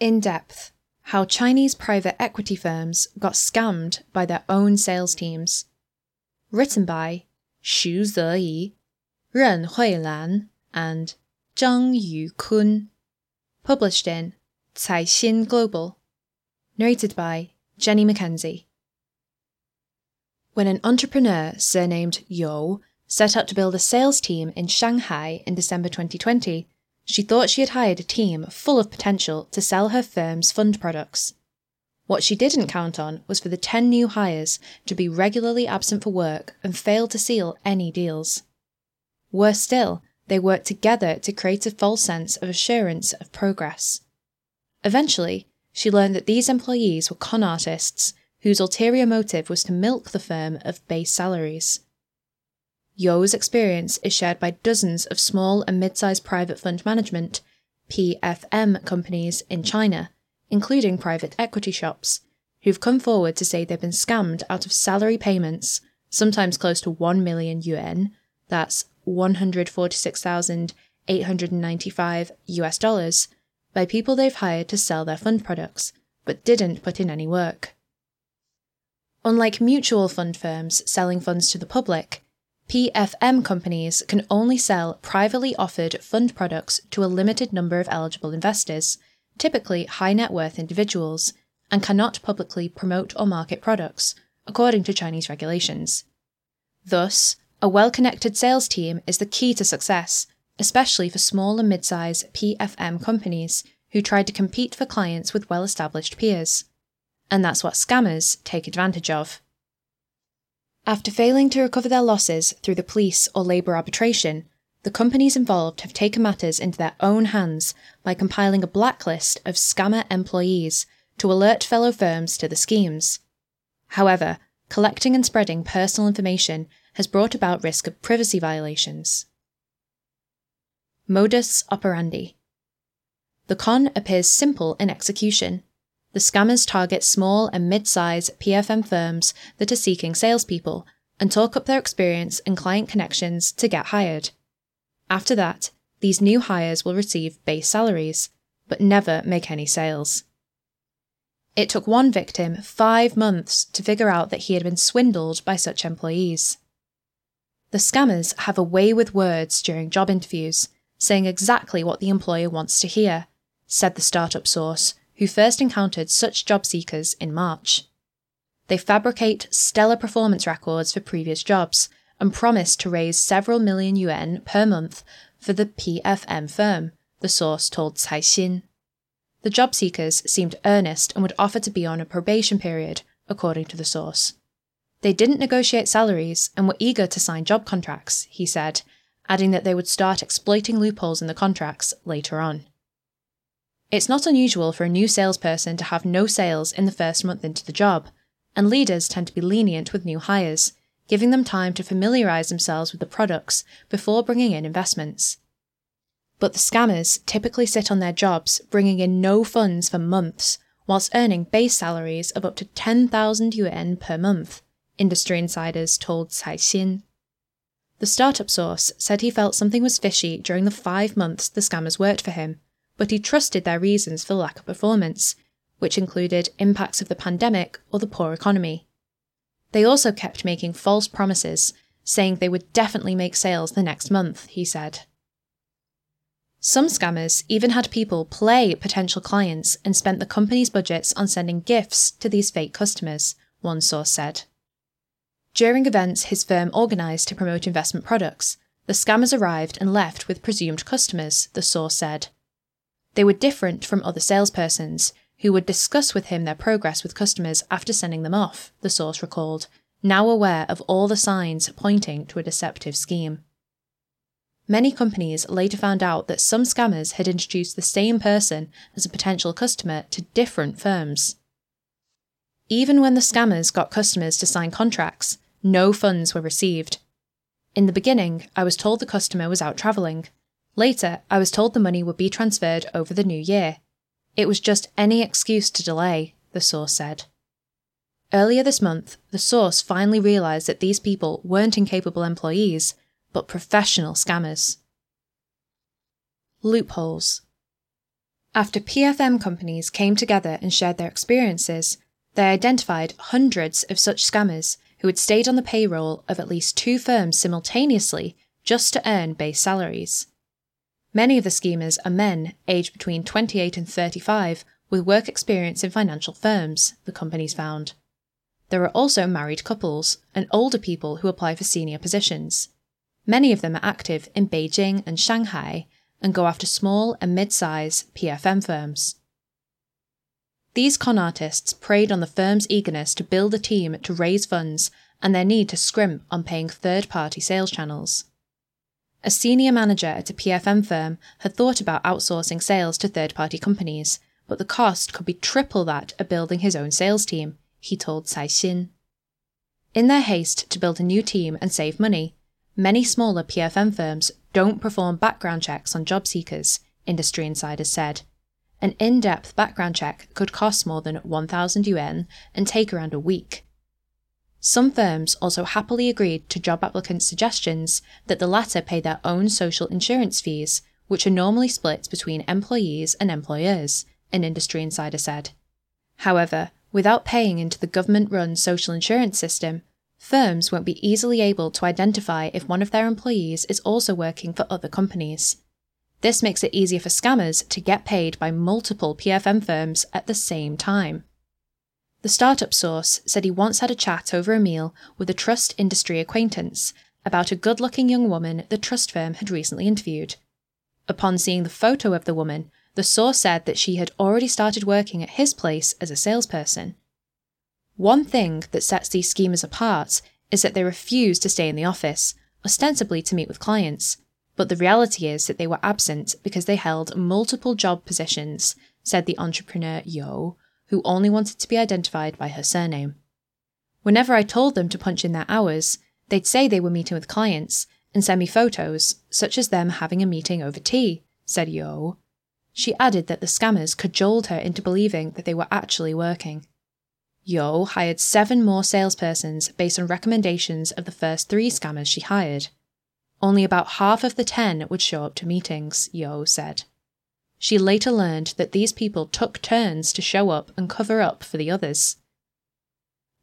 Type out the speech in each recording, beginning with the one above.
In depth How Chinese private equity firms got scammed by their own sales teams. Written by Xu Zeyi, Ren Huilan, and Zhang Yukun. Published in Caixin Global. Narrated by Jenny Mckenzie. When an entrepreneur surnamed Yo set out to build a sales team in Shanghai in December 2020, she thought she had hired a team full of potential to sell her firm's fund products. What she didn't count on was for the 10 new hires to be regularly absent for work and fail to seal any deals. Worse still, they worked together to create a false sense of assurance of progress. Eventually, she learned that these employees were con artists whose ulterior motive was to milk the firm of base salaries. Yo's experience is shared by dozens of small and mid sized private fund management PFM companies in China, including private equity shops, who've come forward to say they've been scammed out of salary payments, sometimes close to 1 million yuan, that's 146,895 US dollars, by people they've hired to sell their fund products, but didn't put in any work. Unlike mutual fund firms selling funds to the public, PFM companies can only sell privately offered fund products to a limited number of eligible investors, typically high net worth individuals, and cannot publicly promote or market products, according to Chinese regulations. Thus, a well connected sales team is the key to success, especially for small and mid sized PFM companies who try to compete for clients with well established peers. And that's what scammers take advantage of. After failing to recover their losses through the police or labour arbitration, the companies involved have taken matters into their own hands by compiling a blacklist of scammer employees to alert fellow firms to the schemes. However, collecting and spreading personal information has brought about risk of privacy violations. Modus operandi. The con appears simple in execution. The scammers target small and mid size PFM firms that are seeking salespeople and talk up their experience and client connections to get hired. After that, these new hires will receive base salaries, but never make any sales. It took one victim five months to figure out that he had been swindled by such employees. The scammers have a way with words during job interviews, saying exactly what the employer wants to hear, said the startup source, who first encountered such job seekers in March. They fabricate stellar performance records for previous jobs and promise to raise several million yuan per month for the PFM firm, the source told Caixin. The job seekers seemed earnest and would offer to be on a probation period, according to the source. They didn't negotiate salaries and were eager to sign job contracts, he said, adding that they would start exploiting loopholes in the contracts later on. It's not unusual for a new salesperson to have no sales in the first month into the job, and leaders tend to be lenient with new hires, giving them time to familiarise themselves with the products before bringing in investments. But the scammers typically sit on their jobs, bringing in no funds for months, whilst earning base salaries of up to 10,000 yuan per month, industry insiders told Caixin. The startup source said he felt something was fishy during the five months the scammers worked for him but he trusted their reasons for the lack of performance, which included impacts of the pandemic or the poor economy. They also kept making false promises, saying they would definitely make sales the next month, he said. Some scammers even had people play potential clients and spent the company's budgets on sending gifts to these fake customers, one source said. During events his firm organised to promote investment products, the scammers arrived and left with presumed customers, the source said. They were different from other salespersons, who would discuss with him their progress with customers after sending them off, the source recalled, now aware of all the signs pointing to a deceptive scheme. Many companies later found out that some scammers had introduced the same person as a potential customer to different firms. Even when the scammers got customers to sign contracts, no funds were received. In the beginning, I was told the customer was out travelling. Later, I was told the money would be transferred over the new year. It was just any excuse to delay, the source said. Earlier this month, the source finally realised that these people weren't incapable employees, but professional scammers. Loopholes. After PFM companies came together and shared their experiences, they identified hundreds of such scammers who had stayed on the payroll of at least two firms simultaneously just to earn base salaries. Many of the schemers are men aged between 28 and 35 with work experience in financial firms, the companies found. There are also married couples and older people who apply for senior positions. Many of them are active in Beijing and Shanghai and go after small and mid size PFM firms. These con artists preyed on the firm's eagerness to build a team to raise funds and their need to scrimp on paying third party sales channels. A senior manager at a PFM firm had thought about outsourcing sales to third party companies, but the cost could be triple that of building his own sales team, he told Caixin. In their haste to build a new team and save money, many smaller PFM firms don't perform background checks on job seekers, industry insiders said. An in depth background check could cost more than 1,000 yuan and take around a week. Some firms also happily agreed to job applicants' suggestions that the latter pay their own social insurance fees, which are normally split between employees and employers, an industry insider said. However, Without paying into the government run social insurance system, firms won't be easily able to identify if one of their employees is also working for other companies. This makes it easier for scammers to get paid by multiple PFM firms at the same time. The startup source said he once had a chat over a meal with a trust industry acquaintance about a good looking young woman the trust firm had recently interviewed. Upon seeing the photo of the woman, the source said that she had already started working at his place as a salesperson. One thing that sets these schemers apart is that they refuse to stay in the office, ostensibly to meet with clients, but the reality is that they were absent because they held multiple job positions, said the entrepreneur Yo, who only wanted to be identified by her surname. Whenever I told them to punch in their hours, they'd say they were meeting with clients and send me photos, such as them having a meeting over tea, said Yo, she added that the scammers cajoled her into believing that they were actually working. Yo hired seven more salespersons based on recommendations of the first three scammers she hired. Only about half of the ten would show up to meetings, Yo said. She later learned that these people took turns to show up and cover up for the others.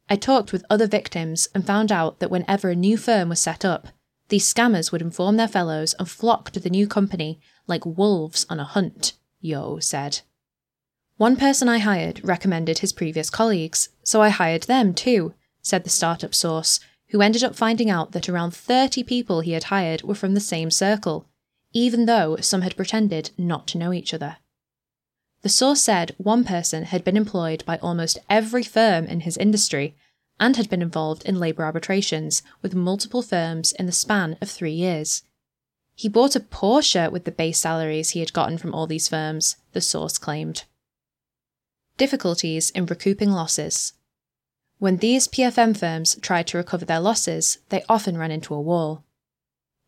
I talked with other victims and found out that whenever a new firm was set up, these scammers would inform their fellows and flock to the new company like wolves on a hunt. Yo said. One person I hired recommended his previous colleagues, so I hired them too, said the startup source, who ended up finding out that around 30 people he had hired were from the same circle, even though some had pretended not to know each other. The source said one person had been employed by almost every firm in his industry and had been involved in labour arbitrations with multiple firms in the span of three years. He bought a Porsche with the base salaries he had gotten from all these firms, the source claimed. Difficulties in recouping losses. When these PFM firms tried to recover their losses, they often ran into a wall.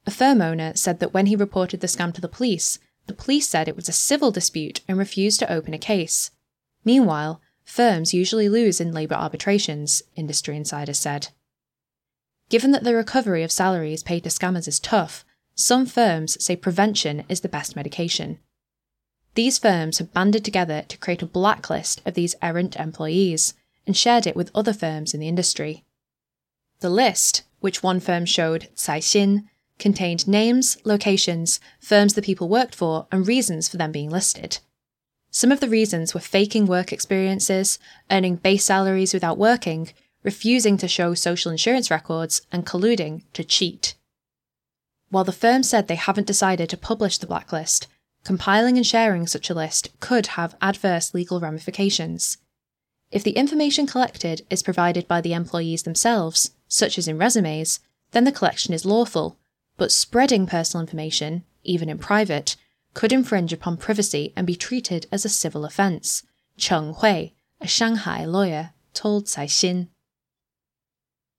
A firm owner said that when he reported the scam to the police, the police said it was a civil dispute and refused to open a case. Meanwhile, firms usually lose in labour arbitrations, industry insiders said. Given that the recovery of salaries paid to scammers is tough, some firms say prevention is the best medication. These firms have banded together to create a blacklist of these errant employees and shared it with other firms in the industry. The list, which one firm showed Caixin, contained names, locations, firms the people worked for, and reasons for them being listed. Some of the reasons were faking work experiences, earning base salaries without working, refusing to show social insurance records, and colluding to cheat. While the firm said they haven't decided to publish the blacklist, compiling and sharing such a list could have adverse legal ramifications. If the information collected is provided by the employees themselves, such as in resumes, then the collection is lawful, but spreading personal information, even in private, could infringe upon privacy and be treated as a civil offence. Cheng Hui, a Shanghai lawyer, told Caixin.